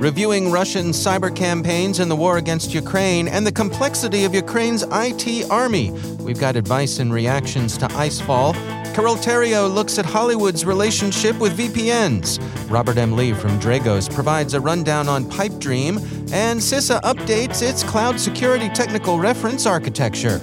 reviewing Russian cyber campaigns in the war against Ukraine and the complexity of Ukraine's IT army. We've got advice and reactions to Icefall. Carole Theriault looks at Hollywood's relationship with VPNs. Robert M. Lee from Dragos provides a rundown on Pipe Dream, and CISA updates its cloud security technical reference architecture.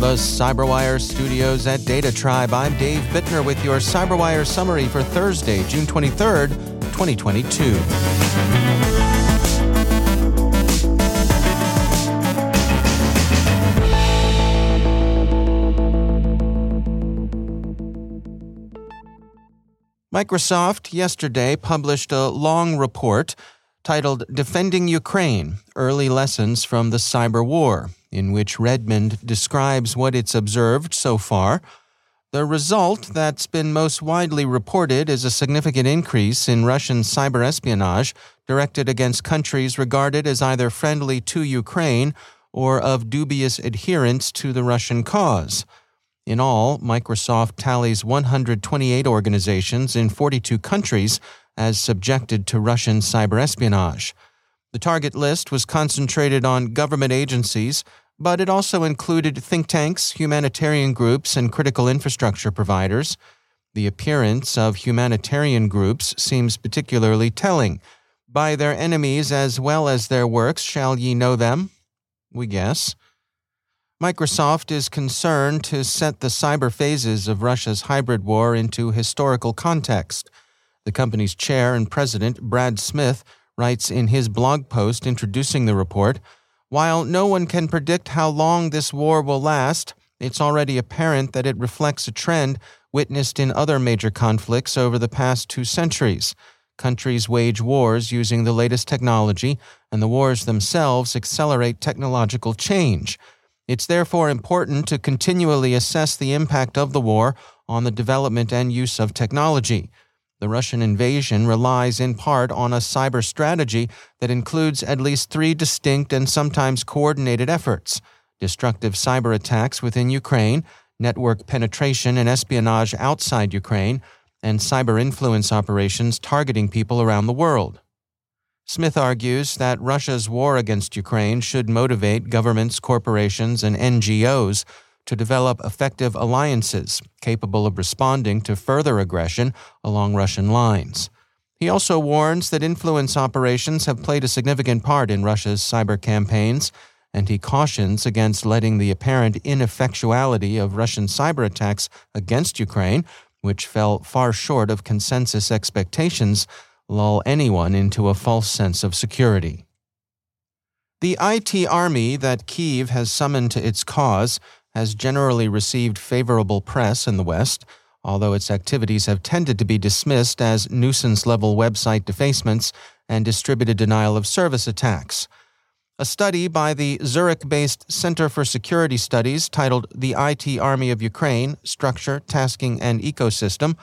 From the CyberWire studios at Data Tribe, I'm Dave Bittner with your CyberWire summary for Thursday, June 23rd, 2022. Microsoft yesterday published a long report titled Defending Ukraine Early Lessons from the Cyber War, in which Redmond describes what it's observed so far. The result that's been most widely reported is a significant increase in Russian cyber espionage directed against countries regarded as either friendly to Ukraine or of dubious adherence to the Russian cause. In all, Microsoft tallies 128 organizations in 42 countries as subjected to Russian cyber espionage. The target list was concentrated on government agencies, but it also included think tanks, humanitarian groups, and critical infrastructure providers. The appearance of humanitarian groups seems particularly telling. By their enemies as well as their works shall ye know them? We guess. Microsoft is concerned to set the cyber phases of Russia's hybrid war into historical context. The company's chair and president, Brad Smith, writes in his blog post introducing the report While no one can predict how long this war will last, it's already apparent that it reflects a trend witnessed in other major conflicts over the past two centuries. Countries wage wars using the latest technology, and the wars themselves accelerate technological change. It's therefore important to continually assess the impact of the war on the development and use of technology. The Russian invasion relies in part on a cyber strategy that includes at least three distinct and sometimes coordinated efforts destructive cyber attacks within Ukraine, network penetration and espionage outside Ukraine, and cyber influence operations targeting people around the world. Smith argues that Russia's war against Ukraine should motivate governments, corporations, and NGOs to develop effective alliances capable of responding to further aggression along Russian lines. He also warns that influence operations have played a significant part in Russia's cyber campaigns, and he cautions against letting the apparent ineffectuality of Russian cyber attacks against Ukraine, which fell far short of consensus expectations, lull anyone into a false sense of security. The IT army that Kiev has summoned to its cause has generally received favorable press in the West, although its activities have tended to be dismissed as nuisance level website defacements and distributed denial of service attacks. A study by the Zurich based Center for Security Studies titled The IT Army of Ukraine Structure, Tasking, and Ecosystem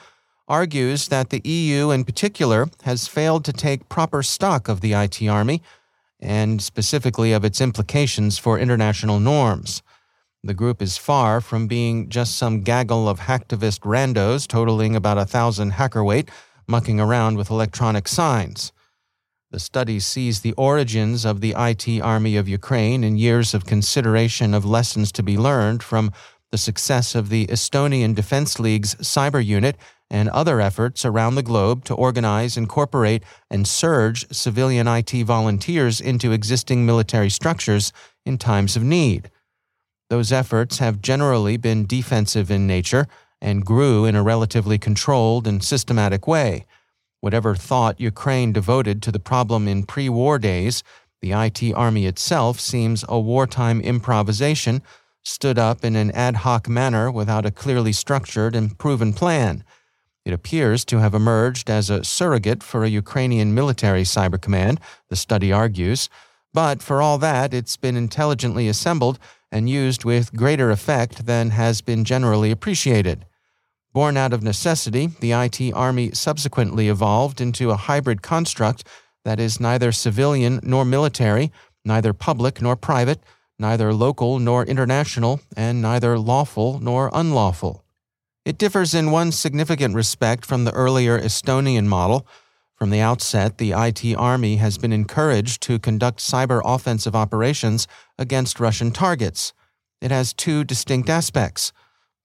argues that the EU in particular has failed to take proper stock of the IT Army and specifically of its implications for international norms. The group is far from being just some gaggle of hacktivist randos totaling about a thousand hackerweight mucking around with electronic signs. The study sees the origins of the IT army of Ukraine in years of consideration of lessons to be learned from the success of the Estonian Defense League's cyber unit, and other efforts around the globe to organize, incorporate, and surge civilian IT volunteers into existing military structures in times of need. Those efforts have generally been defensive in nature and grew in a relatively controlled and systematic way. Whatever thought Ukraine devoted to the problem in pre war days, the IT Army itself seems a wartime improvisation stood up in an ad hoc manner without a clearly structured and proven plan. It appears to have emerged as a surrogate for a Ukrainian military cyber command, the study argues, but for all that, it's been intelligently assembled and used with greater effect than has been generally appreciated. Born out of necessity, the IT Army subsequently evolved into a hybrid construct that is neither civilian nor military, neither public nor private, neither local nor international, and neither lawful nor unlawful. It differs in one significant respect from the earlier Estonian model. From the outset, the IT Army has been encouraged to conduct cyber offensive operations against Russian targets. It has two distinct aspects.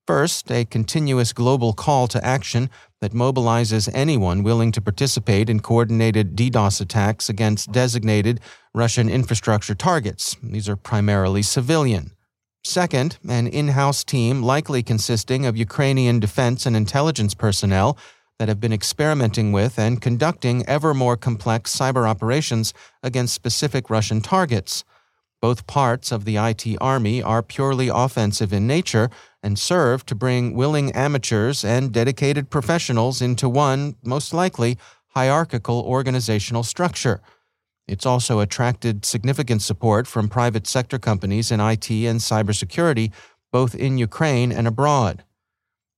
First, a continuous global call to action that mobilizes anyone willing to participate in coordinated DDoS attacks against designated Russian infrastructure targets. These are primarily civilian. Second, an in house team likely consisting of Ukrainian defense and intelligence personnel that have been experimenting with and conducting ever more complex cyber operations against specific Russian targets. Both parts of the IT Army are purely offensive in nature and serve to bring willing amateurs and dedicated professionals into one, most likely, hierarchical organizational structure. It's also attracted significant support from private sector companies in IT and cybersecurity, both in Ukraine and abroad.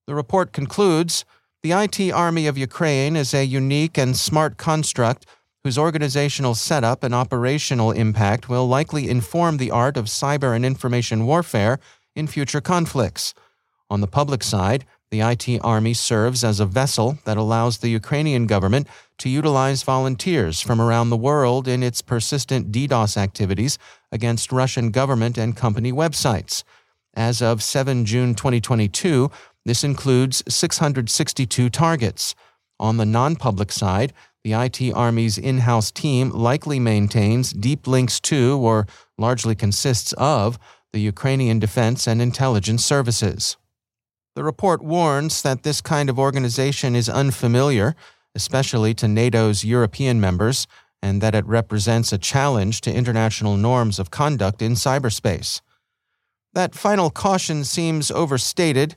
The report concludes the IT Army of Ukraine is a unique and smart construct whose organizational setup and operational impact will likely inform the art of cyber and information warfare in future conflicts. On the public side, the IT Army serves as a vessel that allows the Ukrainian government to utilize volunteers from around the world in its persistent DDoS activities against Russian government and company websites. As of 7 June 2022, this includes 662 targets. On the non public side, the IT Army's in house team likely maintains deep links to, or largely consists of, the Ukrainian Defense and Intelligence Services. The report warns that this kind of organization is unfamiliar, especially to NATO's European members, and that it represents a challenge to international norms of conduct in cyberspace. That final caution seems overstated.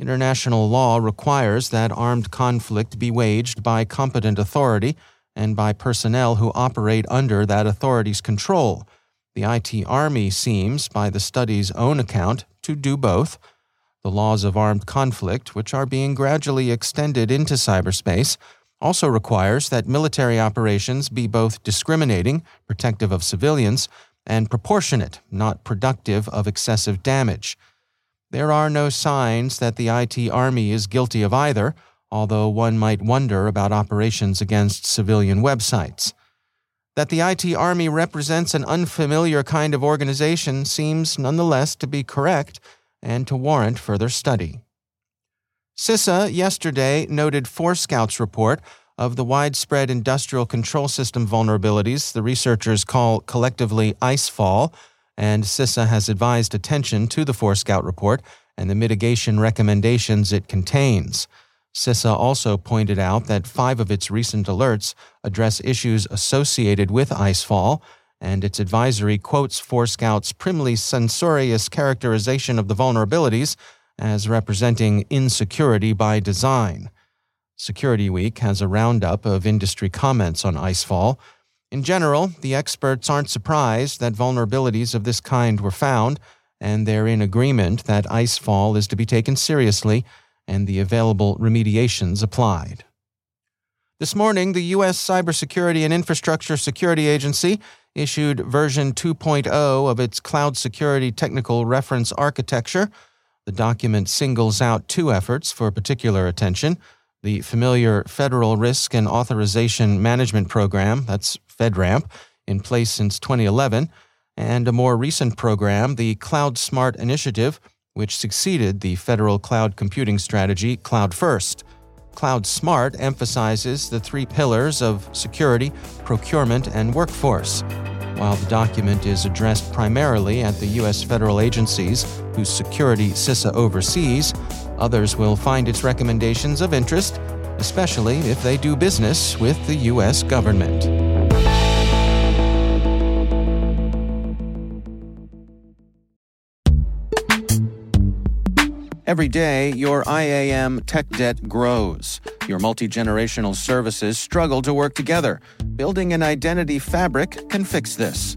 International law requires that armed conflict be waged by competent authority and by personnel who operate under that authority's control. The IT Army seems, by the study's own account, to do both the laws of armed conflict, which are being gradually extended into cyberspace, also requires that military operations be both discriminating, protective of civilians, and proportionate, not productive of excessive damage. There are no signs that the IT Army is guilty of either, although one might wonder about operations against civilian websites. That the IT Army represents an unfamiliar kind of organization seems nonetheless to be correct and to warrant further study. CISA yesterday noted Four Forescout's report of the widespread industrial control system vulnerabilities the researchers call collectively icefall, and CISA has advised attention to the Forescout report and the mitigation recommendations it contains. CISA also pointed out that five of its recent alerts address issues associated with icefall and its advisory quotes Forescout's primly censorious characterization of the vulnerabilities as representing insecurity by design. Security Week has a roundup of industry comments on Icefall. In general, the experts aren't surprised that vulnerabilities of this kind were found, and they're in agreement that Icefall is to be taken seriously and the available remediations applied. This morning, the U.S. Cybersecurity and Infrastructure Security Agency issued version 2.0 of its Cloud Security Technical Reference Architecture. The document singles out two efforts for particular attention the familiar Federal Risk and Authorization Management Program, that's FedRAMP, in place since 2011, and a more recent program, the Cloud Smart Initiative, which succeeded the federal cloud computing strategy Cloud First. Cloud Smart emphasizes the three pillars of security, procurement, and workforce. While the document is addressed primarily at the U.S. federal agencies whose security CISA oversees, others will find its recommendations of interest, especially if they do business with the U.S. government. Every day, your IAM tech debt grows. Your multi generational services struggle to work together. Building an identity fabric can fix this.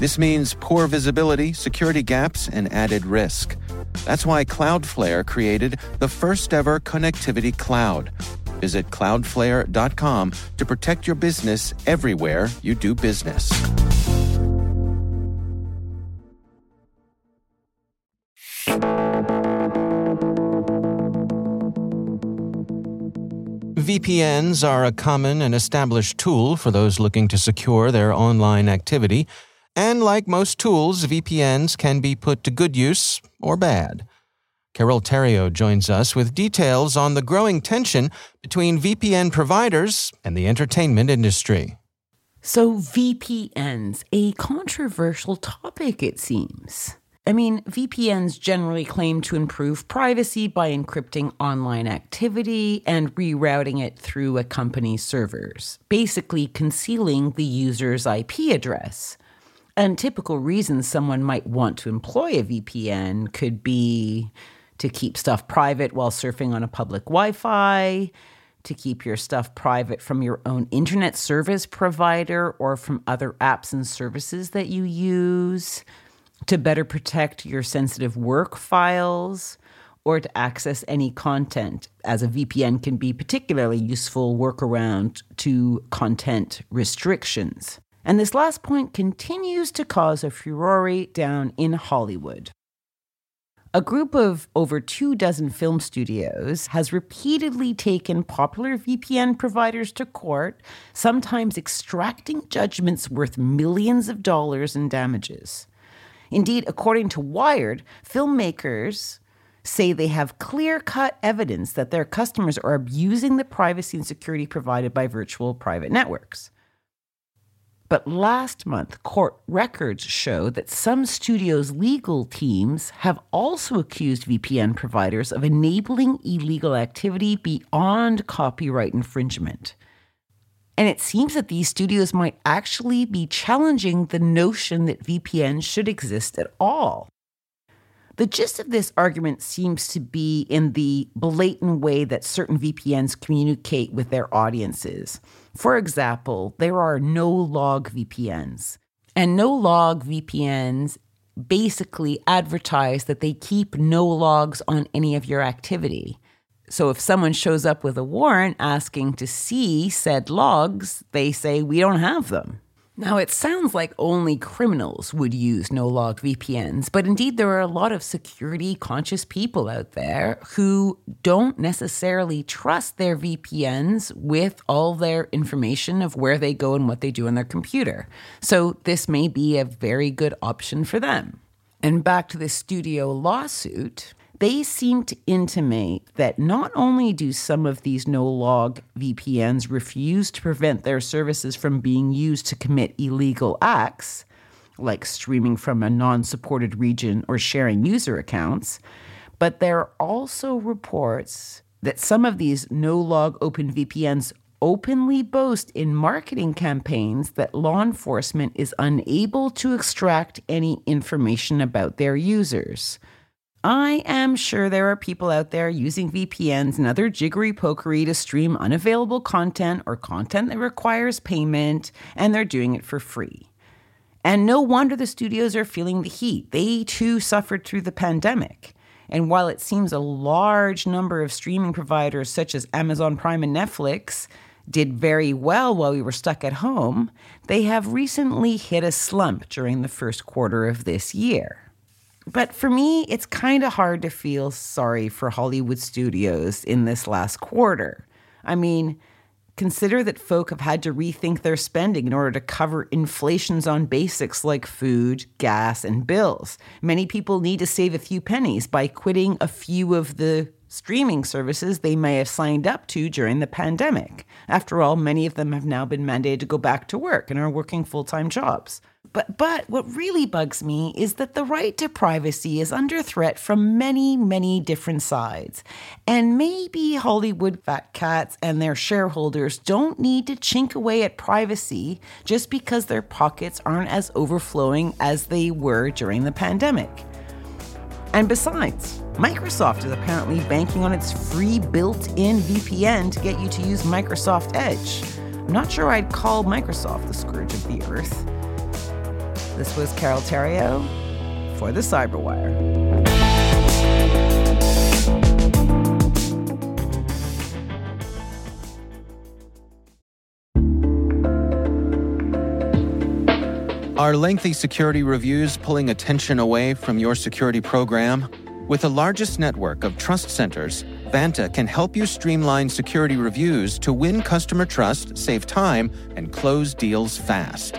This means poor visibility, security gaps, and added risk. That's why Cloudflare created the first ever connectivity cloud. Visit cloudflare.com to protect your business everywhere you do business. VPNs are a common and established tool for those looking to secure their online activity, and like most tools, VPNs can be put to good use or bad. Carole Theriault joins us with details on the growing tension between VPN providers and the entertainment industry. So, VPNs, a controversial topic, it seems. I mean, VPNs generally claim to improve privacy by encrypting online activity and rerouting it through a company's servers, basically concealing the user's IP address. And typical reasons someone might want to employ a VPN could be to keep stuff private while surfing on a public Wi Fi, to keep your stuff private from your own internet service provider or from other apps and services that you use to better protect your sensitive work files or to access any content, as a VPN can be particularly useful workaround to content restrictions. And this last point continues to cause a furore down in Hollywood. A group of over two dozen film studios has repeatedly taken popular VPN providers to court, sometimes extracting judgments worth millions of dollars in damages. Indeed, according to Wired, filmmakers say they have clear cut evidence that their customers are abusing the privacy and security provided by virtual private networks. But last month, court records show that some studios' legal teams have also accused VPN providers of enabling illegal activity beyond copyright infringement. And it seems that these studios might actually be challenging the notion that VPNs should exist at all. The gist of this argument seems to be in the blatant way that certain VPNs communicate with their audiences. For example, there are no log VPNs. And no log VPNs basically advertise that they keep no logs on any of your activity. So if someone shows up with a warrant asking to see said logs, they say, we don't have them. Now, it sounds like only criminals would use no log VPNs, but indeed, there are a lot of security conscious people out there who don't necessarily trust their VPNs with all their information of where they go and what they do on their computer. So, this may be a very good option for them. And back to the studio lawsuit, they seem to intimate that not only do some of these no log VPNs refuse to prevent their services from being used to commit illegal acts, like streaming from a non supported region or sharing user accounts, but there are also reports that some of these no log open VPNs openly boast in marketing campaigns that law enforcement is unable to extract any information about their users. I am sure there are people out there using VPNs and other jiggery pokery to stream unavailable content or content that requires payment, and they're doing it for free. And no wonder the studios are feeling the heat. They too suffered through the pandemic. And while it seems a large number of streaming providers such as Amazon Prime and Netflix did very well while we were stuck at home, they have recently hit a slump during the first quarter of this year. But for me, it's kind of hard to feel sorry for Hollywood studios in this last quarter. I mean, consider that folk have had to rethink their spending in order to cover inflations on basics like food, gas, and bills. Many people need to save a few pennies by quitting a few of the streaming services they may have signed up to during the pandemic. After all, many of them have now been mandated to go back to work and are working full time jobs. But, but what really bugs me is that the right to privacy is under threat from many, many different sides. And maybe Hollywood fat cats and their shareholders don't need to chink away at privacy just because their pockets aren't as overflowing as they were during the pandemic. And besides, Microsoft is apparently banking on its free built in VPN to get you to use Microsoft Edge. I'm not sure I'd call Microsoft the scourge of the earth. This was Carole Theriault for the Cyberwire. Are lengthy security reviews pulling attention away from your security program? With the largest network of trust centers, Vanta can help you streamline security reviews to win customer trust, save time, and close deals fast.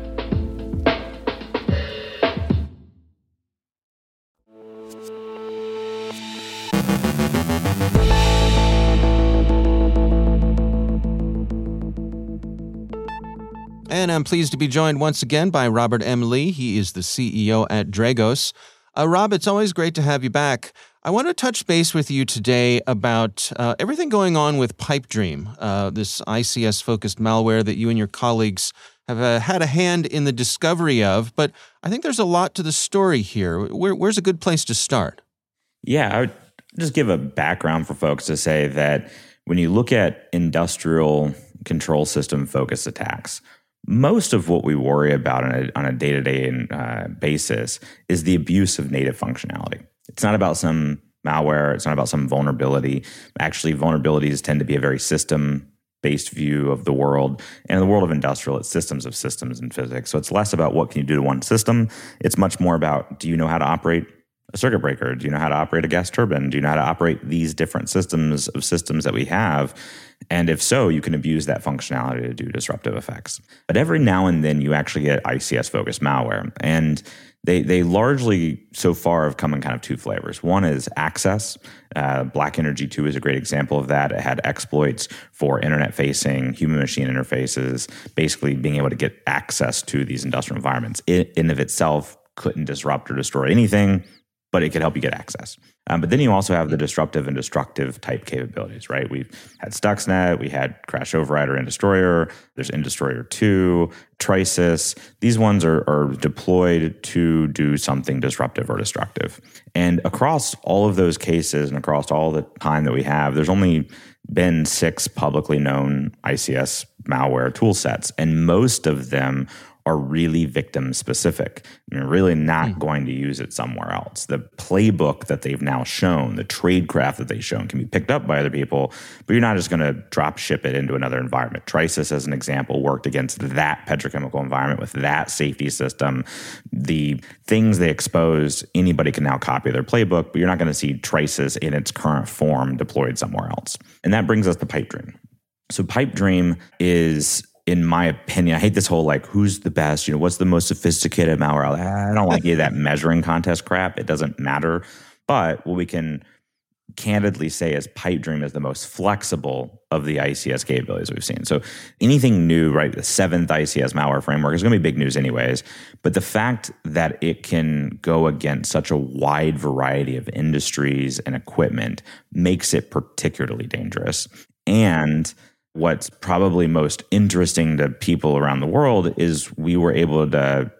And I'm pleased to be joined once again by Robert M. Lee. He is the CEO at Dragos. Uh, Rob, it's always great to have you back. I want to touch base with you today about uh, everything going on with Pipedream, uh, this ICS focused malware that you and your colleagues have uh, had a hand in the discovery of. But I think there's a lot to the story here. Where, where's a good place to start? Yeah, I would just give a background for folks to say that when you look at industrial control system focused attacks, most of what we worry about on a, on a day-to-day uh, basis is the abuse of native functionality it's not about some malware. It's not about some vulnerability. Actually, vulnerabilities tend to be a very system based view of the world. And in the world of industrial, it's systems of systems and physics. So it's less about what can you do to one system. It's much more about do you know how to operate a circuit breaker? Do you know how to operate a gas turbine? Do you know how to operate these different systems of systems that we have? And if so, you can abuse that functionality to do disruptive effects. But every now and then you actually get ICS focused malware. And they they largely so far have come in kind of two flavors. One is access. Uh, Black Energy Two is a great example of that. It had exploits for internet facing human machine interfaces, basically being able to get access to these industrial environments. It in of itself couldn't disrupt or destroy anything. But it could help you get access. Um, but then you also have the disruptive and destructive type capabilities, right? We've had Stuxnet, we had Crash Overrider and Destroyer, there's Destroyer 2, Trisis. These ones are, are deployed to do something disruptive or destructive. And across all of those cases and across all the time that we have, there's only been six publicly known ICS malware tool sets, and most of them are really victim specific. You're really not mm. going to use it somewhere else. The playbook that they've now shown, the tradecraft that they've shown, can be picked up by other people, but you're not just going to drop ship it into another environment. Trisis, as an example, worked against that petrochemical environment with that safety system. The things they exposed, anybody can now copy their playbook, but you're not going to see Trisis in its current form deployed somewhere else. And that brings us to Pipe Dream. So Pipe Dream is in my opinion, I hate this whole like who's the best, you know, what's the most sophisticated malware. I don't like any of that measuring contest crap. It doesn't matter. But what we can candidly say is pipe dream is the most flexible of the ICS capabilities we've seen. So anything new, right? The seventh ICS malware framework is going to be big news anyways. But the fact that it can go against such a wide variety of industries and equipment makes it particularly dangerous. And What's probably most interesting to people around the world is we were able to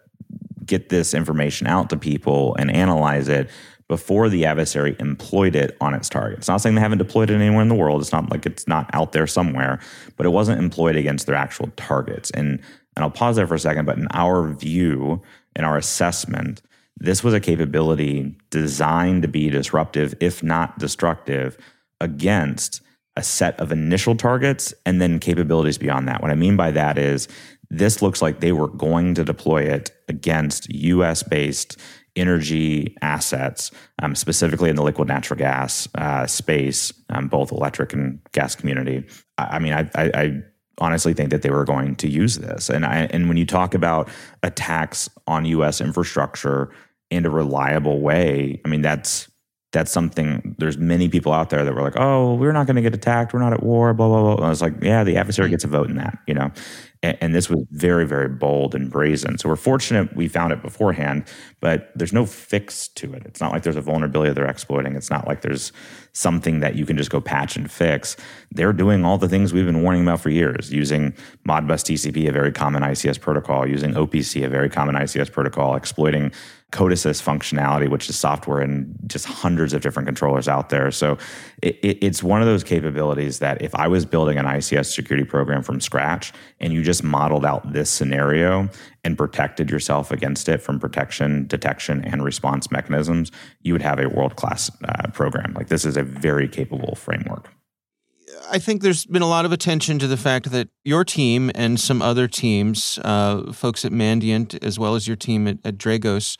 get this information out to people and analyze it before the adversary employed it on its target. It's not saying they haven't deployed it anywhere in the world. It's not like it's not out there somewhere, but it wasn't employed against their actual targets. And and I'll pause there for a second, but in our view, in our assessment, this was a capability designed to be disruptive, if not destructive, against a set of initial targets and then capabilities beyond that. What I mean by that is this looks like they were going to deploy it against US based energy assets, um, specifically in the liquid natural gas uh, space, um, both electric and gas community. I, I mean, I, I, I honestly think that they were going to use this. And I, and when you talk about attacks on U.S. infrastructure in a reliable way, I mean that's that's something there's many people out there that were like oh we're not going to get attacked we're not at war blah blah blah. And i was like yeah the adversary gets a vote in that you know? And, and, this was very very bold and brazen. So we're fortunate we found it beforehand but there's no fix to it. It's not like there's a vulnerability they're exploiting. It's not like there's something that you can just go patch and fix. They're doing all the things we've been warning about for years using modbus tcp a very common ics protocol using opc a very common ics protocol exploiting CODESYS functionality, which is software in just hundreds of different controllers out there. So it, it, it's one of those capabilities that if I was building an ICS security program from scratch and you just modeled out this scenario and protected yourself against it from protection, detection, and response mechanisms, you would have a world class uh, program. Like this is a very capable framework. I think there's been a lot of attention to the fact that your team and some other teams, uh, folks at Mandiant, as well as your team at, at Dragos,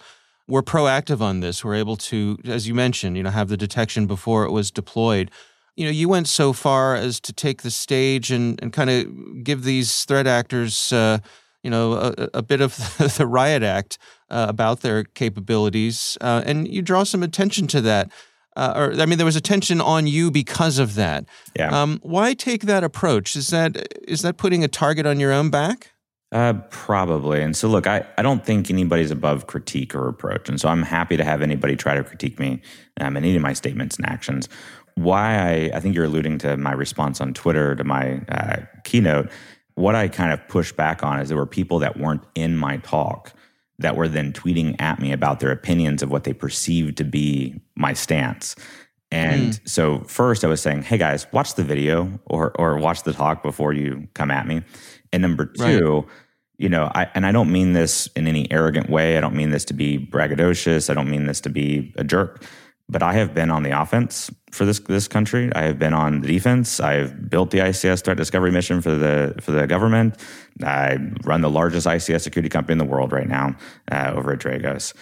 were proactive on this. We're able to, as you mentioned, you know, have the detection before it was deployed. You know, you went so far as to take the stage and, and kind of give these threat actors, uh, you know, a, a, bit of the riot act uh, about their capabilities, uh, and you draw some attention to that. Uh, or I mean, there was attention on you because of that. Yeah. Um, why take that approach? Is that is that putting a target on your own back? Uh, probably. And so, look, I, I don't think anybody's above critique or reproach. And so I'm happy to have anybody try to critique me um, in any of my statements and actions. Why I, I think you're alluding to my response on Twitter to my uh, keynote. What I kind of pushed back on is there were people that weren't in my talk that were then tweeting at me about their opinions of what they perceived to be my stance. And mm. so first I was saying, hey guys, watch the video or or watch the talk before you come at me. And number two, right you know, I, and I don't mean this in any arrogant way. I don't mean this to be braggadocious. I don't mean this to be a jerk. But I have been on the offense for this this country. I have been on the defense. I've built the ICS threat discovery mission for the for the government. I run the largest ICS security company in the world right now uh, over at Dragos.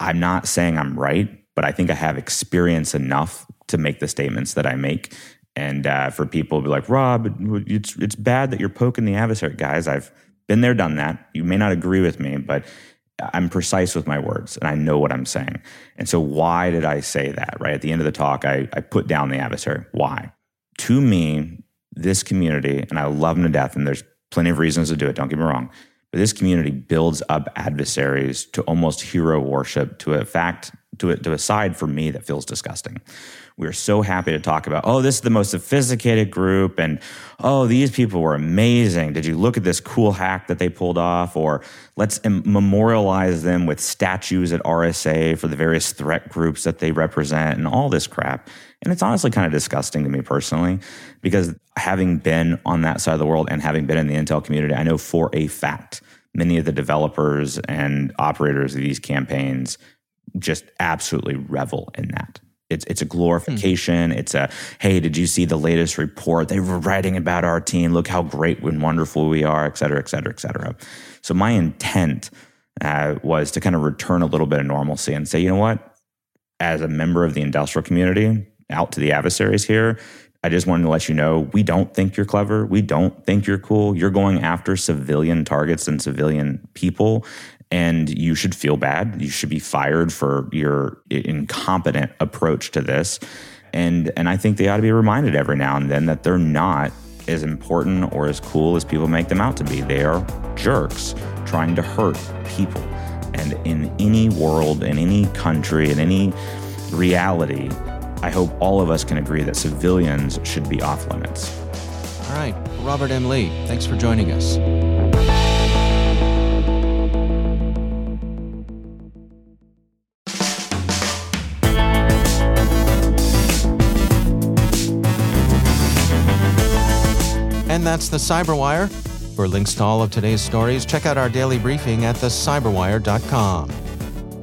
I'm not saying I'm right, but I think I have experience enough to make the statements that I make. And uh, for people to be like, Rob, it's it's bad that you're poking the adversary, guys. I've been there, done that. You may not agree with me, but I'm precise with my words and I know what I'm saying. And so, why did I say that? Right at the end of the talk, I, I put down the adversary. Why? To me, this community, and I love them to death, and there's plenty of reasons to do it, don't get me wrong, but this community builds up adversaries to almost hero worship to a fact to, to a side for me that feels disgusting. We're so happy to talk about, oh, this is the most sophisticated group, and oh, these people were amazing. Did you look at this cool hack that they pulled off? Or let's memorialize them with statues at RSA for the various threat groups that they represent and all this crap. And it's honestly kind of disgusting to me personally, because having been on that side of the world and having been in the Intel community, I know for a fact many of the developers and operators of these campaigns just absolutely revel in that. It's it's a glorification. Mm. It's a hey, did you see the latest report? They were writing about our team. Look how great and wonderful we are, et cetera, et cetera, et cetera. So my intent uh, was to kind of return a little bit of normalcy and say, you know what, as a member of the industrial community, out to the adversaries here, I just wanted to let you know we don't think you're clever. We don't think you're cool. You're going after civilian targets and civilian people and you should feel bad. You should be fired for your incompetent approach to this. And and I think they ought to be reminded every now and then that they're not as important or as cool as people make them out to be. They are jerks trying to hurt people. And in any world, in any country, in any reality, I hope all of us can agree that civilians should be off limits. All right. Robert M. Lee, thanks for joining us. And that's the Cyberwire. For links to all of today's stories, check out our daily briefing at thecyberwire.com.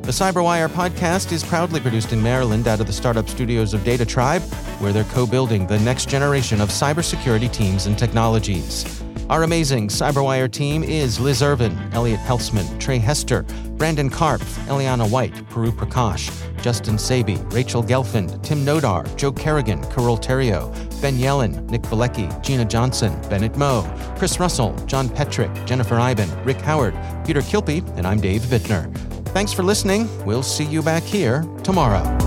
The Cyberwire podcast is proudly produced in Maryland out of the startup studios of Data Tribe, where they're co building the next generation of cybersecurity teams and technologies. Our amazing Cyberwire team is Liz Irvin, Elliot Peltzman, Trey Hester, Brandon Karpf, Eliana White, Puru Prakash, Justin Sabie, Rachel Gelfand, Tim Nodar, Joe Carrigan, Carole Theriault, Ben Yellen, Nick Veliky, Gina Johnson, Bennett Moe, Chris Russell, John Petrick, Jennifer Eiben, Rick Howard, Peter Kilpe, and I'm Dave Bittner. Thanks for listening. We'll see you back here tomorrow.